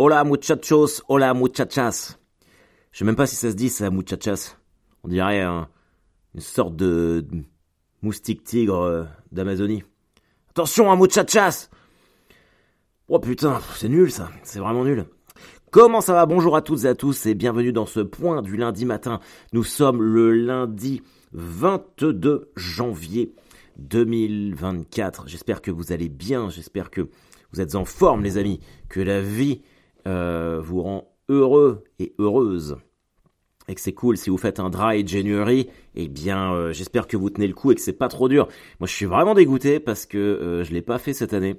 Hola muchachos, hola muchachas. Je sais même pas si ça se dit ça, muchachas. On dirait une sorte de moustique tigre euh, d'Amazonie. Attention, un muchachas Oh putain, c'est nul ça, c'est vraiment nul. Comment ça va? Bonjour à toutes et à tous et bienvenue dans ce point du lundi matin. Nous sommes le lundi 22 janvier 2024. J'espère que vous allez bien, j'espère que vous êtes en forme les amis, que la vie euh, vous rend heureux et heureuse. Et que c'est cool si vous faites un dry January, eh bien euh, j'espère que vous tenez le coup et que c'est pas trop dur. Moi je suis vraiment dégoûté parce que euh, je l'ai pas fait cette année.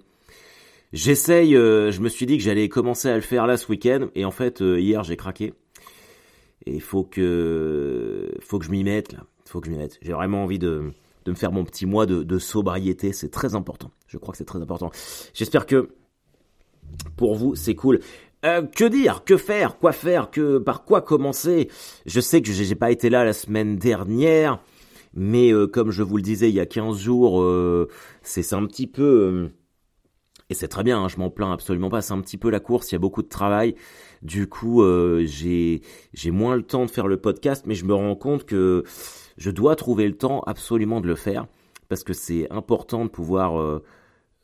J'essaye, je me suis dit que j'allais commencer à le faire là ce week-end et en fait hier j'ai craqué. Et il faut que faut que je m'y mette là. Faut que je m'y mette. J'ai vraiment envie de, de me faire mon petit mois de sobriété. C'est très important. Je crois que c'est très important. J'espère que pour vous c'est cool. Euh, que dire, que faire, quoi faire, que par quoi commencer? Je sais que j'ai pas été là la semaine dernière, mais euh, comme je vous le disais il y a 15 jours, euh, c'est un petit peu et c'est très bien, hein, je m'en plains absolument pas, c'est un petit peu la course, il y a beaucoup de travail. Du coup, j'ai moins le temps de faire le podcast, mais je me rends compte que je dois trouver le temps absolument de le faire parce que c'est important de pouvoir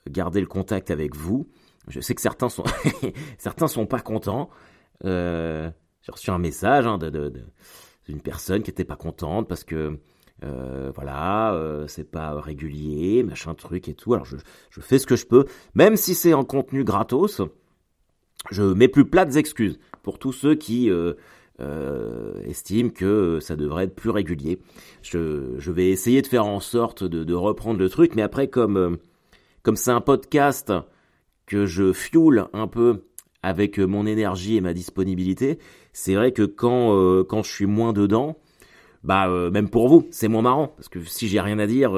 garder le contact avec vous. Je sais que certains sont certains sont pas contents. Euh, j'ai reçu un message hein, de, d'une personne qui était pas contente parce que euh, voilà, euh, c'est pas régulier, machin truc et tout. Alors je, je fais ce que je peux, même si c'est en contenu gratos. Je mets plus plates excuses pour tous ceux qui euh, euh, estiment que ça devrait être plus régulier. Je, je vais essayer de faire en sorte de, de reprendre le truc, mais après comme euh, comme c'est un podcast que je fioule un peu avec euh, mon énergie et ma disponibilité, c'est vrai que quand euh, quand je suis moins dedans, bah euh, même pour vous, c'est moins marrant parce que si j'ai rien à dire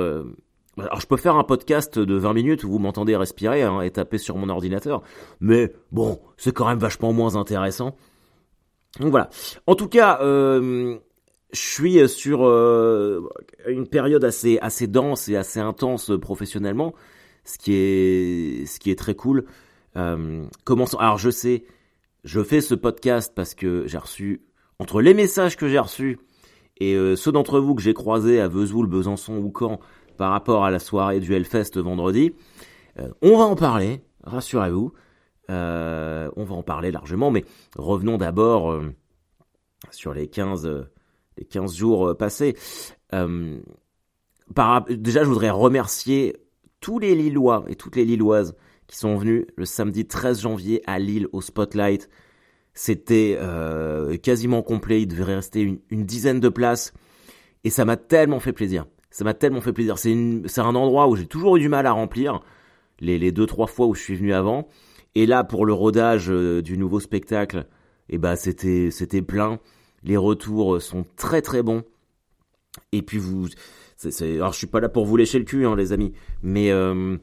alors je peux faire un podcast de 20 minutes où vous m'entendez respirer hein, et taper sur mon ordinateur, mais bon, c'est quand même vachement moins intéressant. Donc voilà. En tout cas, euh, je suis sur euh, une période assez assez dense et assez intense professionnellement ce qui est, ce qui est très cool. Euh, commençons. Alors je sais, je fais ce podcast parce que j'ai reçu entre les messages que j'ai reçus et euh, ceux d'entre vous que j'ai croisés à Vesoul, Besançon ou Caen par rapport à la soirée du Hellfest vendredi, euh, on va en parler. Rassurez-vous, on va en parler largement, mais revenons d'abord sur les 15, les 15 jours passés. Déjà, je voudrais remercier tous les Lillois et toutes les Lilloises qui sont venus le samedi 13 janvier à Lille au Spotlight. C'était euh, quasiment complet, il devait rester une, dizaine de places et ça m'a tellement fait plaisir. Ça m'a tellement fait plaisir. C'est un endroit où j'ai toujours eu du mal à remplir les, les deux trois fois où je suis venu avant. Et là pour le rodage euh, du nouveau spectacle, eh ben c'était plein. Les retours sont très très bons. Et puis vous alors je suis pas là pour vous lécher le cul, hein, les amis, mais euh,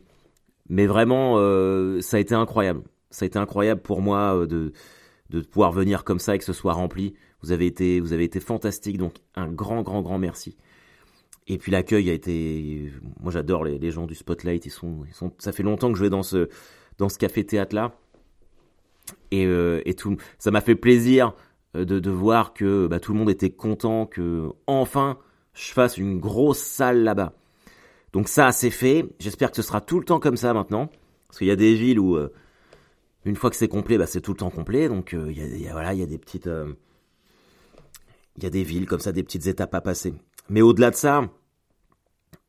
mais vraiment, euh, ça a été incroyable. Ça a été incroyable pour moi euh, de de pouvoir venir comme ça et que ce soit rempli. Vous avez été vous avez été fantastique, donc un grand grand grand merci. Et puis l'accueil a été, moi j'adore les, les gens du Spotlight, ils sont ils sont, ça fait longtemps que je vais dans ce dans ce café théâtre là. Et, et tout, ça m'a fait plaisir de, de voir que bah, tout le monde était content, que enfin je fasse une grosse salle là-bas. Donc ça, c'est fait. J'espère que ce sera tout le temps comme ça maintenant. Parce qu'il y a des villes où, euh, une fois que c'est complet, bah, c'est tout le temps complet. Donc euh, il, y a, voilà, il y a des petites... Euh, il y a des villes comme ça, des petites étapes à passer. Mais au-delà de ça,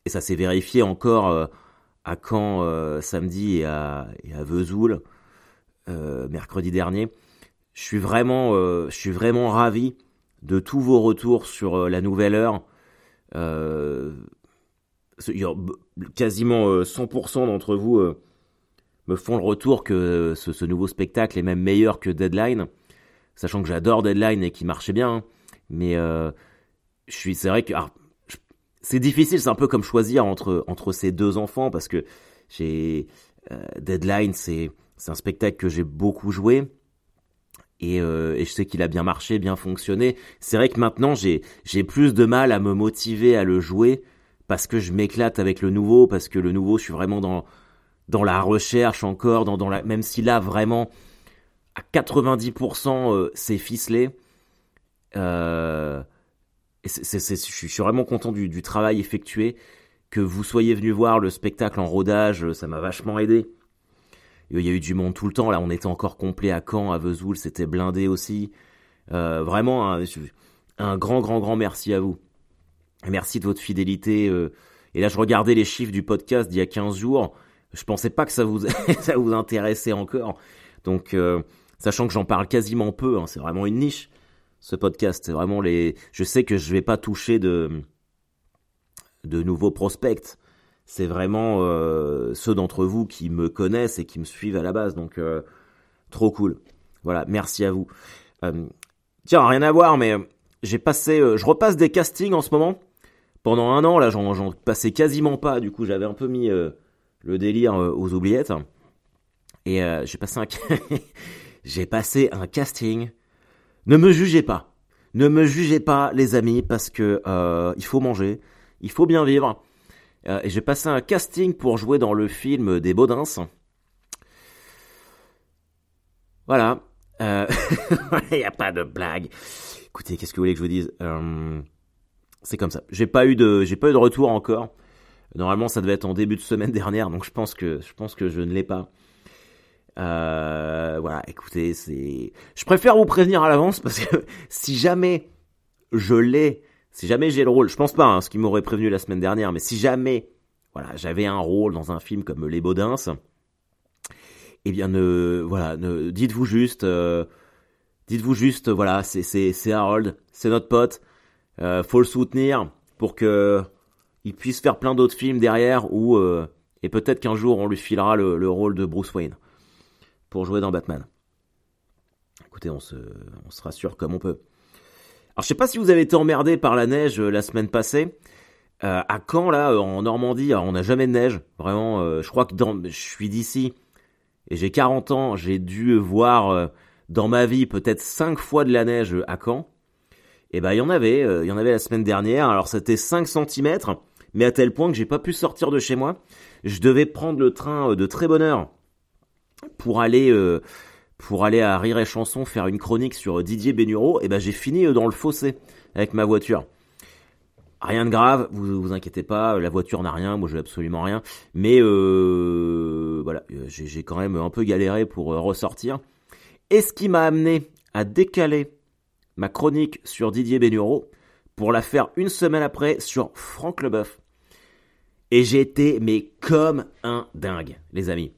et ça s'est vérifié encore à Caen samedi et à, et à Vesoul mercredi dernier, je suis vraiment, je suis vraiment ravi de tous vos retours sur la nouvelle heure quasiment 100% euh, d'entre vous euh, me font le retour que ce, nouveau spectacle est même meilleur que Deadline, sachant que j'adore Deadline et qui marchait bien. Hein. Mais euh, je suis, c'est vrai que c'est difficile, c'est un peu comme choisir entre entre ces deux enfants parce que j'ai euh, Deadline, c'est c'est un spectacle que j'ai beaucoup joué et, euh, et, je sais qu'il a bien marché, bien fonctionné. C'est vrai que maintenant j'ai plus de mal à me motiver à le jouer parce que je m'éclate avec le nouveau, parce que le nouveau, je suis vraiment dans la recherche encore, dans la même si là vraiment à 90% c'est ficelé. Euh, je suis vraiment content du, du, travail effectué. Que vous soyez venu voir le spectacle en rodage, ça m'a vachement aidé. Il y a eu du monde tout le temps. Là, on était encore complet à Caen, à Vesoul, c'était blindé aussi. Euh, vraiment, un, grand, grand, grand merci à vous. Merci de votre fidélité. Euh. Et là, je regardais les chiffres du podcast d'il y a 15 jours. Je pensais pas que ça vous, ça vous intéressait encore. Donc, euh, sachant que j'en parle quasiment peu, hein, c'est vraiment une niche, ce podcast. Vraiment les. Je sais que je vais pas toucher de, de nouveaux prospects. C'est vraiment euh, ceux d'entre vous qui me connaissent et qui me suivent à la base. Donc, euh, trop cool. Voilà, merci à vous. Euh, tiens, rien à voir, mais j'ai passé. je repasse des castings en ce moment. Pendant un an, là, j'en passais quasiment pas. Du coup, j'avais un peu mis le délire aux oubliettes. Et j'ai passé un. j'ai passé un casting. Ne me jugez pas. Ne me jugez pas, les amis, parce que il faut manger, il faut bien vivre. Euh, et j'ai passé un casting pour jouer dans le film des Baudins. Voilà. Euh, il n'y a pas de blague. Écoutez, qu'est-ce que vous voulez que je vous dise? Euh, C'est comme ça. J'ai pas eu de, j'ai pas eu de retour encore. Normalement, ça devait être en début de semaine dernière, donc je pense que, je pense que je ne l'ai pas. voilà, écoutez, c'est. Je préfère vous prévenir à l'avance parce que si jamais je l'ai si jamais j'ai le rôle, je pense pas, hein, ce qui m'aurait prévenu la semaine dernière, mais si jamais, voilà, j'avais un rôle dans un film comme Les Baudins, eh bien, ne, voilà, ne, dites-vous juste, euh, dites-vous juste, voilà, c'est, c'est, c'est Harold, c'est notre pote, euh, faut le soutenir pour que il puisse faire plein d'autres films derrière ou euh, et peut-être qu'un jour on lui filera le, le, rôle de Bruce Wayne pour jouer dans Batman. Écoutez, on se, on se rassure comme on peut. Alors je sais pas si vous avez été emmerdé par la neige euh, la semaine passée. Euh, à Caen là, euh, en Normandie, on n'a jamais de neige. Vraiment, je crois que dans, je suis d'ici et j'ai 40 ans, j'ai dû voir dans ma vie peut-être 5 fois de la neige à Caen. Et eh ben il y en avait, il y en avait la semaine dernière. Alors c'était 5 cm, mais à tel point que j'ai pas pu sortir de chez moi. Je devais prendre le train de très bonne heure pour aller pour aller à Rire et Chanson faire une chronique sur Didier Bénureau, et eh ben j'ai fini dans le fossé avec ma voiture. Rien de grave, vous vous inquiétez pas, la voiture n'a rien, moi j'ai absolument rien, mais euh, voilà, j'ai quand même un peu galéré pour euh, ressortir. Et ce qui m'a amené à décaler ma chronique sur Didier Bénureau pour la faire une semaine après sur Franck Leboeuf. Et j'ai été mais comme un dingue, les amis.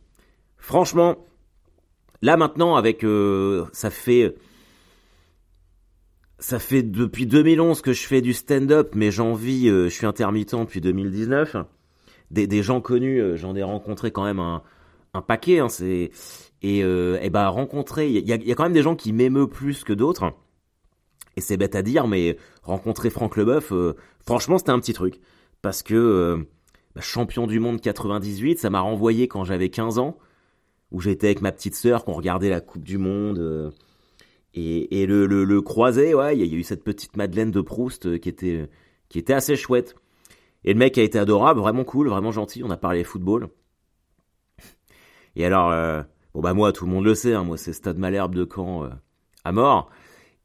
Franchement, Là maintenant, avec euh, ça fait ça fait depuis 2011 que je fais du stand-up, mais j'en vis, euh, je suis intermittent depuis 2019. Des, des gens connus, euh, j'en ai rencontré quand même un, un paquet. Hein, c'est et, et bah rencontrer, il y a, y a, quand même des gens qui m'émeut plus que d'autres. Et c'est bête à dire, mais rencontrer Franck Leboeuf, franchement, c'était un petit truc parce que bah, champion du monde 98, ça m'a renvoyé quand j'avais 15 ans où j'étais avec ma petite sœur, qu'on regardait la Coupe du Monde. Euh, et, le, le, croisé, ouais, il y a eu cette petite Madeleine de Proust euh, qui était, qui était assez chouette. Et le mec a été adorable, vraiment cool, vraiment gentil. On a parlé football. Et alors, euh, bon bah moi, tout le monde le sait, hein, moi c'est Stade Malherbe de Caen à mort.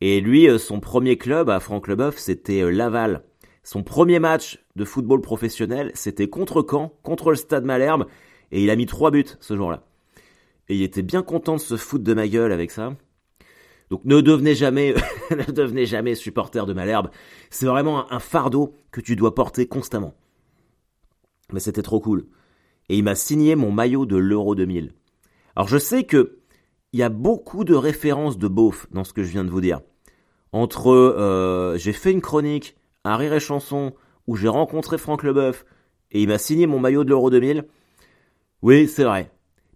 Et lui, son premier club à Franck Leboeuf, c'était Laval. Son premier match de football professionnel, c'était contre Caen, contre le Stade Malherbe, et il a mis trois buts ce jour-là et il était bien content de se foutre de ma gueule avec ça. Donc ne devenez jamais, ne devenez jamais supporter de Malherbe. C'est vraiment un, fardeau que tu dois porter constamment. Mais c'était trop cool. Et il m'a signé mon maillot de l'Euro 2000. Alors je sais que il y a beaucoup de références de beauf dans ce que je viens de vous dire. Entre euh, j'ai fait une chronique, un rire et chanson, où j'ai rencontré Franck Leboeuf, et il m'a signé mon maillot de l'Euro 2000. Oui, c'est vrai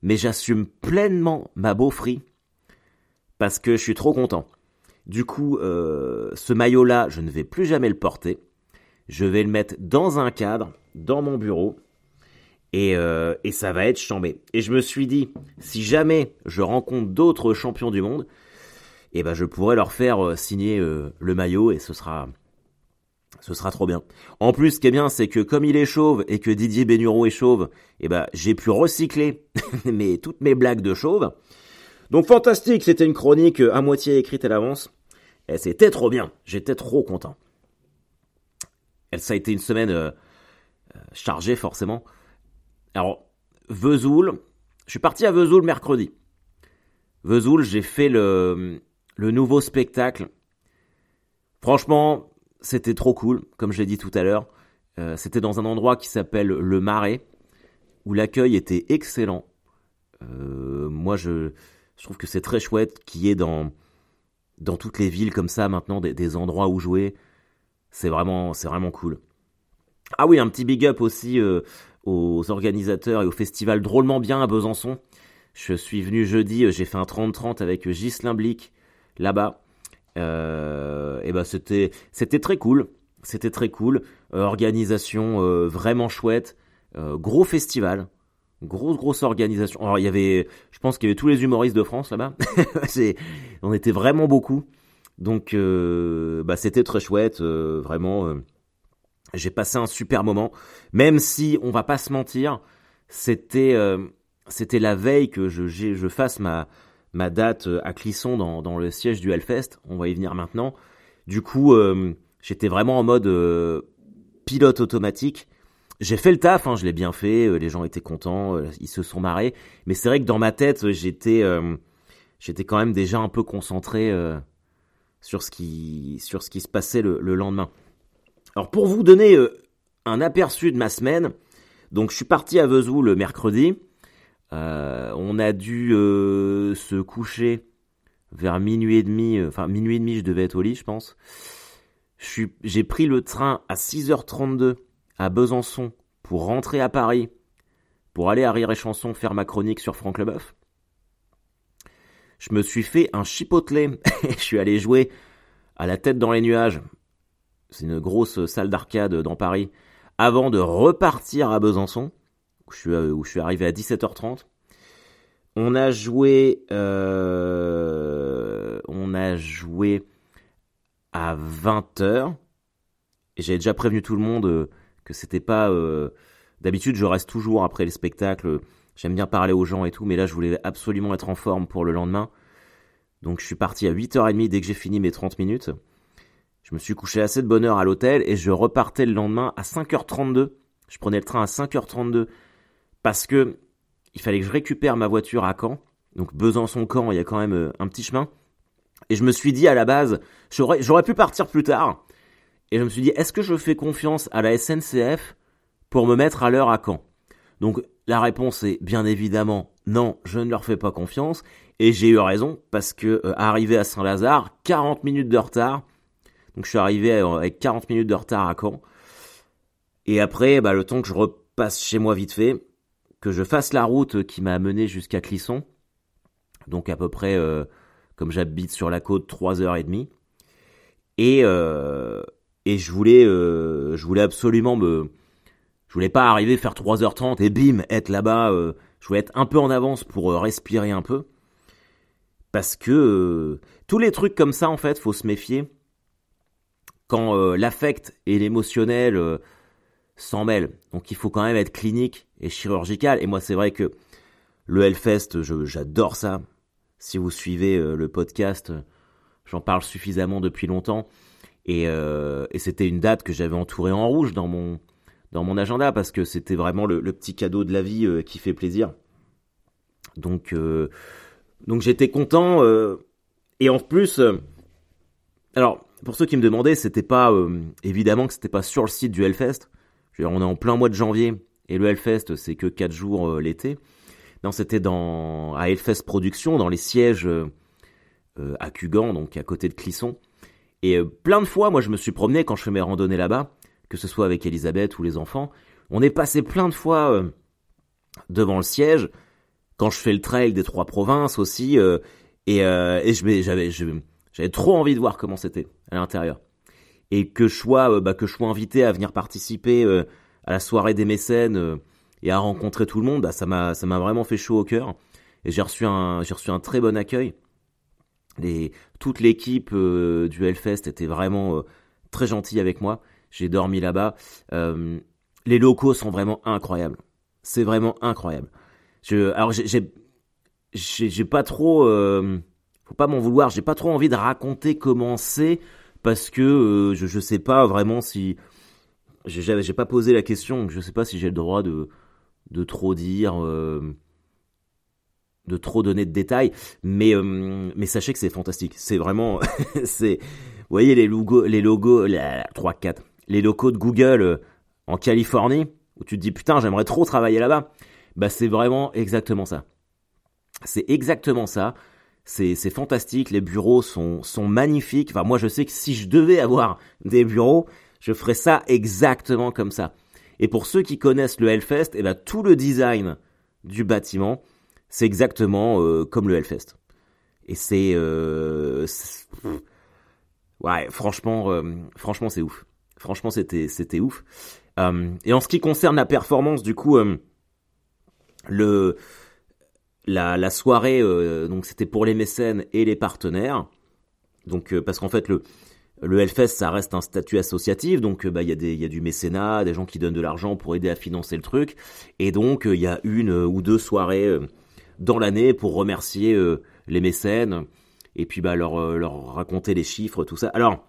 mais j'assume pleinement ma beaufrie parce que je suis trop content. Du coup, euh, ce maillot-là, je ne vais plus jamais le porter. Je vais le mettre dans un cadre, dans mon bureau, et, euh, et ça va être chambé. Et je me suis dit, si jamais je rencontre d'autres champions du monde, eh ben je pourrais leur faire euh, signer le maillot et ce sera, ce sera trop bien. En plus, ce qui est bien, c'est que comme il est chauve et que Didier Bénureau est chauve, eh ben, j'ai pu recycler mes, toutes mes blagues de chauve. Donc fantastique, c'était une chronique à moitié écrite à l'avance. Et c'était trop bien, j'étais trop content. Et ça a été une semaine euh, euh, chargée forcément. Alors, Vesoul, je suis parti à Vesoul mercredi. Vesoul, j'ai fait le, le nouveau spectacle. Franchement, c'était trop cool, comme je l'ai dit tout à l'heure. Euh, c'était dans un endroit qui s'appelle Le Marais, où l'accueil était excellent. Euh, moi, je, trouve que c'est très chouette qu'il y ait dans, dans toutes les villes comme ça maintenant des, endroits où jouer. C'est vraiment, cool. Ah oui, un petit big up aussi euh, aux organisateurs et au festival Drôlement Bien à Besançon. Je suis venu jeudi, j'ai fait un 30-30 avec Ghislain Blic là-bas. Euh, et ben c'était c'était très cool, c'était très cool. Euh, organisation euh, vraiment chouette, gros festival, grosse grosse organisation. Alors il y avait, je pense qu'il y avait tous les humoristes de France là-bas. on était vraiment beaucoup. Donc bah c'était très chouette, vraiment. j'ai passé un super moment, même si on va pas se mentir, c'était c'était la veille que je fasse ma ma date euh, à Clisson dans, dans le siège du Hellfest. On va y venir maintenant. Du coup, euh, j'étais vraiment en mode euh, pilote automatique. J'ai fait le taf, hein, je l'ai bien fait, les gens étaient contents, ils se sont marrés. Mais c'est vrai que dans ma tête, j'étais, quand même déjà un peu concentré sur ce qui, sur ce qui se passait le, le lendemain. Alors pour vous donner un aperçu de ma semaine, donc je suis parti à Vesoul le mercredi. Euh, on a dû euh, se coucher vers minuit et demi, euh, enfin minuit et demi je devais être au lit je pense. J'ai pris le train à 6h32 à Besançon pour rentrer à Paris, pour aller à Rire et Chanson faire ma chronique sur Franck Leboeuf. Je me suis fait un chipotelé, je suis allé jouer à la tête dans les nuages. C'est une grosse salle d'arcade dans Paris. Avant de repartir à Besançon où je suis, où je suis arrivé à 17h30. On a joué, euh, on a joué à 20h. Et j'avais déjà prévenu tout le monde euh, que c'était pas. Euh, d'habitude, je reste toujours après les spectacles. J'aime bien parler aux gens et tout, mais là, je voulais absolument être en forme pour le lendemain. Donc, je suis parti à 8h30 dès que j'ai fini mes 30 minutes. Je me suis couché assez de bonne heure à l'hôtel et je repartais le lendemain à 5h32. Je prenais le train à 5h32 parce que il fallait que je récupère ma voiture à Caen. Donc Besançon-Caen, il y a quand même euh, un petit chemin. Et je me suis dit à la base, j'aurais, pu partir plus tard. Et je me suis dit, est-ce que je fais confiance à la SNCF pour me mettre à l'heure à Caen? Donc la réponse est bien évidemment non, je ne leur fais pas confiance. Et j'ai eu raison parce que euh, arrivé à Saint-Lazare, 40 minutes de retard. Donc je suis arrivé euh, avec 40 minutes de retard à Caen. Et après, bah, le temps que je repasse chez moi vite fait, que je fasse la route qui m'a mené jusqu'à Clisson. Donc à peu près, euh, comme j'habite sur la côte, 3h30. Et, euh, et je voulais, euh, je voulais absolument me... Je voulais pas arriver faire 3h30 et bim, être là-bas. je voulais être un peu en avance pour respirer un peu. Parce que tous les trucs comme ça, en fait, faut se méfier. Quand l'affect et l'émotionnel s'en mêlent. Donc il faut quand même être clinique et chirurgicale. Et moi, c'est vrai que le Hellfest, j'adore ça. Si vous suivez euh, le podcast, j'en parle suffisamment depuis longtemps. Et, euh, et c'était une date que j'avais entourée en rouge dans mon, dans mon agenda parce que c'était vraiment le, petit cadeau de la vie euh, qui fait plaisir. Donc, donc j'étais content. et en plus, alors pour ceux qui me demandaient, c'était pas évidemment que c'était pas sur le site du Hellfest. On est en plein mois de janvier et le Hellfest, c'est que 4 jours euh, l'été. Non, c'était dans à Hellfest Productions, dans les sièges euh, euh, à Cugan, donc à côté de Clisson. Et plein de fois, moi, je me suis promené quand je fais mes randonnées là-bas, que ce soit avec Elisabeth ou les enfants. On est passé plein de fois devant le siège, quand je fais le trail des trois provinces aussi, et, et j'avais trop envie de voir comment c'était à l'intérieur. Et que je sois, bah, que je sois invité à venir participer à la soirée des mécènes euh, et à rencontrer tout le monde, bah, ça m'a ça m'a vraiment fait chaud au cœur. Et j'ai reçu un j'ai reçu un très bon accueil. Les, toute l'équipe euh, du Hellfest était vraiment euh, très gentille avec moi. J'ai dormi là-bas. les locaux sont vraiment incroyables. C'est vraiment incroyable. Je, alors j'ai pas trop, euh, faut pas m'en vouloir, j'ai pas trop envie de raconter comment c'est parce que euh, je je sais pas vraiment si j'ai pas posé la question, je sais pas si j'ai le droit de de trop dire. Euh, de trop donner de détails, mais mais sachez que c'est fantastique. C'est vraiment, c'est, vous voyez les logos, les logos, 3, 4, les locaux de Google en Californie, où tu te dis putain j'aimerais trop travailler là-bas, bah c'est vraiment exactement ça. C'est exactement ça. C'est, fantastique, les bureaux sont, sont magnifiques. Enfin, moi, je sais que si je devais avoir des bureaux, je ferais ça exactement comme ça. Et pour ceux qui connaissent le Hellfest, eh ben, tout le design du bâtiment, c'est exactement euh, comme le Hellfest. Et c'est, euh, ouais, franchement, euh, franchement, c'est ouf. Franchement, c'était, c'était ouf. et en ce qui concerne la performance, du coup, le la, soirée, euh, donc c'était pour les mécènes et les partenaires. Donc euh, parce qu'en fait le le ça reste un statut associatif, donc euh, bah il y y a du mécénat, des gens qui donnent de l'argent pour aider à financer le truc, et donc il y a une ou deux soirées dans l'année pour remercier les mécènes et puis bah leur leur raconter les chiffres tout ça. Alors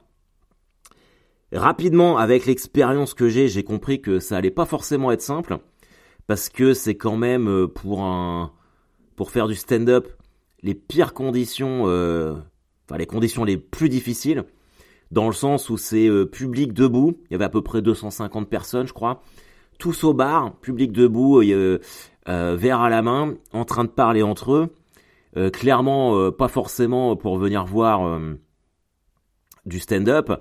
rapidement avec l'expérience que j'ai, j'ai compris que ça allait pas forcément être simple parce que c'est quand même pour un pour faire du stand-up les pires conditions, euh, enfin les conditions les plus difficiles, dans le sens où c'est euh, public debout, il y avait à peu près 250 personnes je crois, tous au bar, public debout, euh, verre à la main, en train de parler entre eux, clairement pas forcément pour venir voir du stand-up.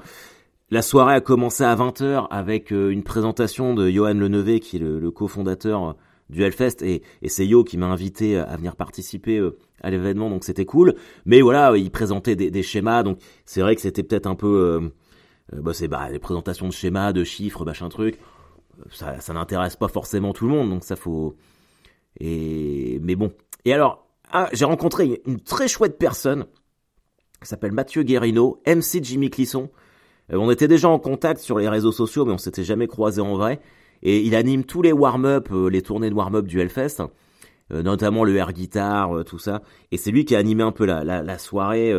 La soirée a commencé à 20h avec une présentation de Johan Lenevé qui est le, le cofondateur du Hellfest et, et c'est Yo qui m'a invité à venir participer euh, à l'événement donc c'était cool. Mais voilà il présentait des, des schémas donc c'est vrai que c'était peut-être un peu euh, euh, bah c'est bah les présentations de schémas de chiffres machin truc. Ça, ça n'intéresse pas forcément tout le monde donc ça faut et mais bon. Et alors ah, j'ai rencontré une très chouette personne qui s'appelle Mathieu Guérino MC Jimmy Clisson. On était déjà en contact sur les réseaux sociaux mais on s'était jamais croisé en vrai et il anime tous les warm-up, euh, les tournées de warm-up du Hellfest, euh, notamment le air guitar, euh, tout ça. Et c'est lui qui a animé un peu la, soirée,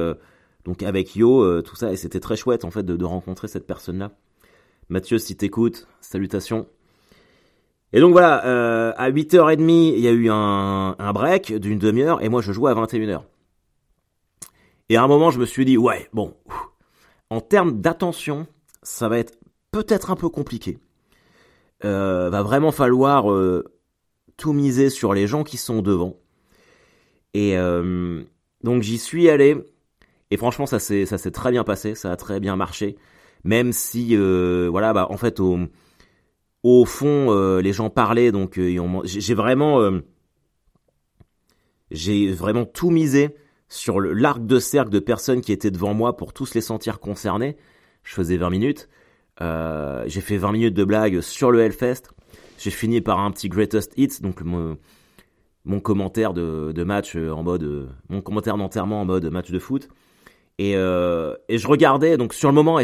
donc avec Yo, tout ça. Et c'était très chouette en fait de, rencontrer cette personne-là. Mathieu, si t'écoutes, salutations. Et donc voilà, à 8h30, il y a eu un, un break d'une demi-heure et moi je jouais à 21h. Et à un moment, je me suis dit, ouais, bon, en termes d'attention, ça va être peut-être un peu compliqué euh, va vraiment falloir euh, tout miser sur les gens qui sont devant. Et euh, donc j'y suis allé. Et franchement, ça s'est ça s'est très bien passé, ça a très bien marché. Même si voilà, bah en fait au au fond les gens parlaient, donc j'ai vraiment j'ai vraiment tout misé sur l'arc de cercle de personnes qui étaient devant moi pour tous les sentir concernés. Je faisais 20 minutes. J'ai fait 20 minutes de blagues sur le Hellfest. J'ai fini par un petit greatest hits, donc mon, mon commentaire de, match en mode, mon commentaire d'enterrement en mode match de foot. Et, euh, et je regardais, donc sur le moment,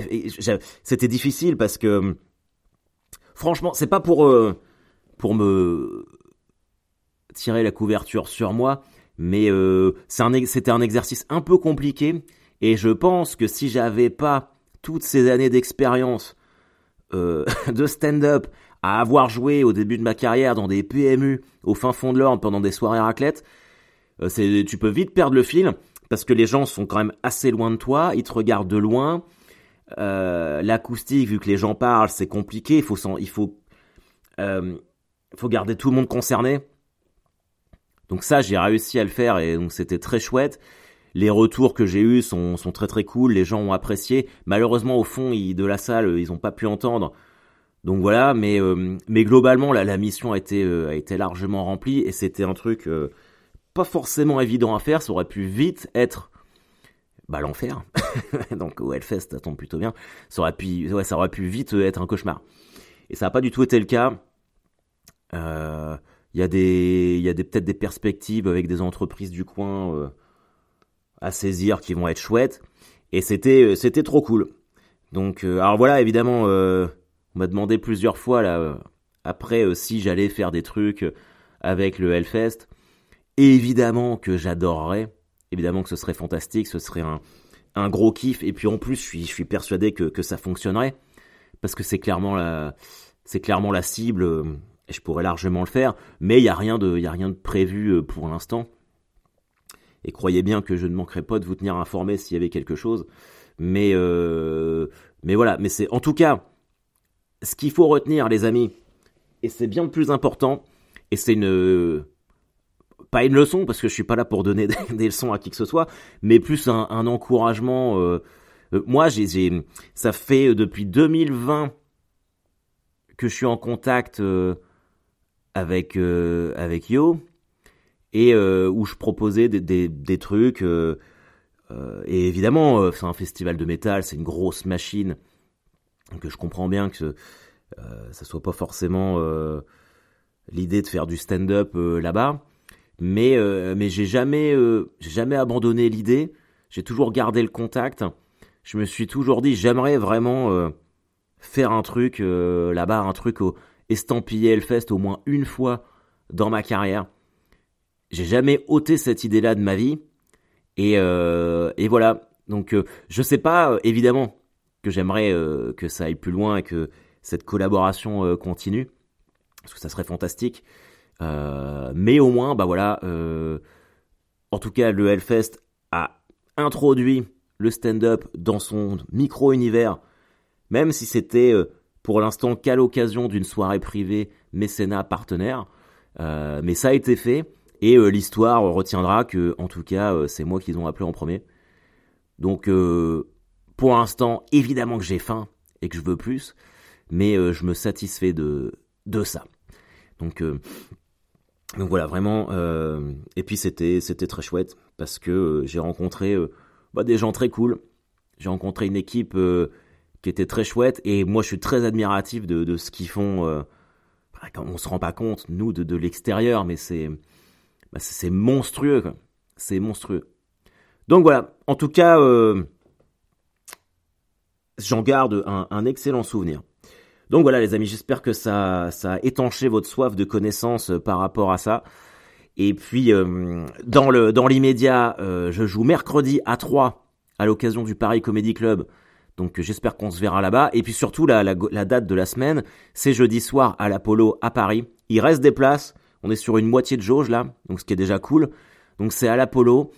c'était difficile parce que, franchement, c'est pas pour, euh, pour me tirer la couverture sur moi, mais euh, c'était un exercice un peu compliqué. Et je pense que si j'avais pas toutes ces années d'expérience euh, de stand-up à avoir joué au début de ma carrière dans des PMU au fin fond de l'Orne pendant des soirées raclette, euh, c'est tu peux vite perdre le fil parce que les gens sont quand même assez loin de toi, ils te regardent de loin. Euh, l'acoustique, vu que les gens parlent, c'est compliqué. Il faut, il faut, faut garder tout le monde concerné. Donc ça, j'ai réussi à le faire et donc c'était très chouette. Les retours que j'ai eus sont, sont, très très cool, les gens ont apprécié. Malheureusement, au fond de la salle, ils n'ont pas pu entendre. Donc voilà, mais, euh, mais globalement, la, la mission a été, euh, a été largement remplie et c'était un truc euh, pas forcément évident à faire. Ça aurait pu vite être bah, l'enfer. Donc au Hellfest, ça tombe plutôt bien. Ça aurait pu, ouais, ça aurait pu vite être un cauchemar. Et ça n'a pas du tout été le cas. Il y a des, a peut-être des perspectives avec des entreprises du coin à saisir qui vont être chouettes. Et c'était euh, c'était trop cool. Donc euh, alors voilà évidemment euh, on m'a demandé plusieurs fois là après si j'allais faire des trucs avec le Hellfest évidemment que j'adorerais, évidemment que ce serait fantastique, ce serait un, un gros kiff. Et puis en plus, je suis, je suis persuadé que, que ça fonctionnerait parce que c'est clairement la, c'est clairement la cible. Et je pourrais largement le faire, mais il y a rien de, il y a rien de prévu pour l'instant. Et croyez bien que je ne manquerai pas de vous tenir informé s'il y avait quelque chose. Mais, euh, mais voilà. Mais c'est, en tout cas, ce qu'il faut retenir, les amis, et c'est bien le plus important. Et c'est une, pas une leçon parce que je suis pas là pour donner des, leçons à qui que ce soit, mais plus un, encouragement. Euh, euh, moi, j'ai, ça fait depuis 2020 que je suis en contact avec avec Yo et où je proposais des, trucs. et évidemment, c'est un festival de métal, c'est une grosse machine. Donc je comprends bien que ça soit pas forcément l'idée de faire du stand-up là-bas mais euh, mais j'ai jamais euh, jamais abandonné l'idée. J'ai toujours gardé le contact. Je me suis toujours dit j'aimerais vraiment euh, faire un truc là-bas, un truc au estampillé Hellfest au moins une fois dans ma carrière. J'ai jamais ôté cette idée-là de ma vie et et voilà. Donc je sais pas évidemment que j'aimerais que ça aille plus loin et que cette collaboration continue parce que ça serait fantastique. Euh, mais au moins, bah voilà, euh, en tout cas, le Hellfest a introduit le stand-up dans son micro-univers, même si c'était euh, pour l'instant qu'à l'occasion d'une soirée privée mécénat partenaire. mais ça a été fait et l'histoire retiendra que, en tout cas, c'est moi qu'ils ont appelé en premier. Donc, pour l'instant, évidemment que j'ai faim et que je veux plus, mais je me satisfais de, de ça. Donc, donc voilà, vraiment. Euh, et puis c'était c'était très chouette parce que euh, j'ai rencontré euh, bah, des gens très cool. J'ai rencontré une équipe qui était très chouette et moi je suis très admiratif de, de ce qu'ils font. Bah, on se rend pas compte nous de, de l'extérieur, mais c'est bah, c'est monstrueux. C'est monstrueux. Donc voilà. En tout cas, j'en garde un, excellent souvenir. Donc voilà les amis, j'espère que ça, a étanché votre soif de connaissances euh, par rapport à ça. Et puis euh, dans le dans l'immédiat, euh, je joue mercredi à 3 à l'occasion du Paris Comedy Club. Donc j'espère qu'on se verra là-bas. Et puis surtout la, la, date de la semaine, c'est jeudi soir à l'Apollo à Paris. Il reste des places. On est sur une moitié de jauge là, donc ce qui est déjà cool. Donc c'est à l'Apollo.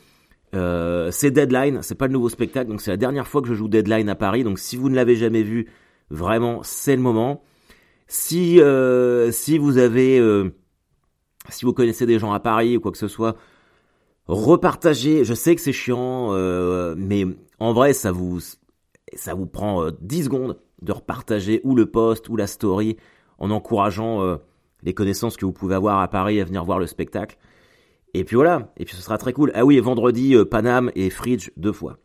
Euh, c'est Deadline, c'est pas le nouveau spectacle, donc c'est la dernière fois que je joue Deadline à Paris. Donc si vous ne l'avez jamais vu, Vraiment, c'est le moment. Si euh, si vous avez euh, si vous connaissez des gens à Paris ou quoi que ce soit, repartagez. Je sais que c'est chiant, mais en vrai, ça vous ça vous prend 10 secondes de repartager ou le post ou la story en encourageant les connaissances que vous pouvez avoir à Paris à venir voir le spectacle. Et puis voilà, et puis ce sera très cool. Ah oui, vendredi, Paname et Fridge deux fois.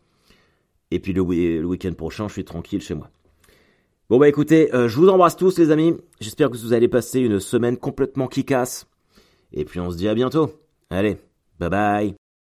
Et puis le, le week-end prochain, je suis tranquille chez moi. Bon bah écoutez, euh, je vous embrasse tous les amis. J'espère que vous allez passer une semaine complètement kickasse. Et puis on se dit à bientôt. Allez, bye bye.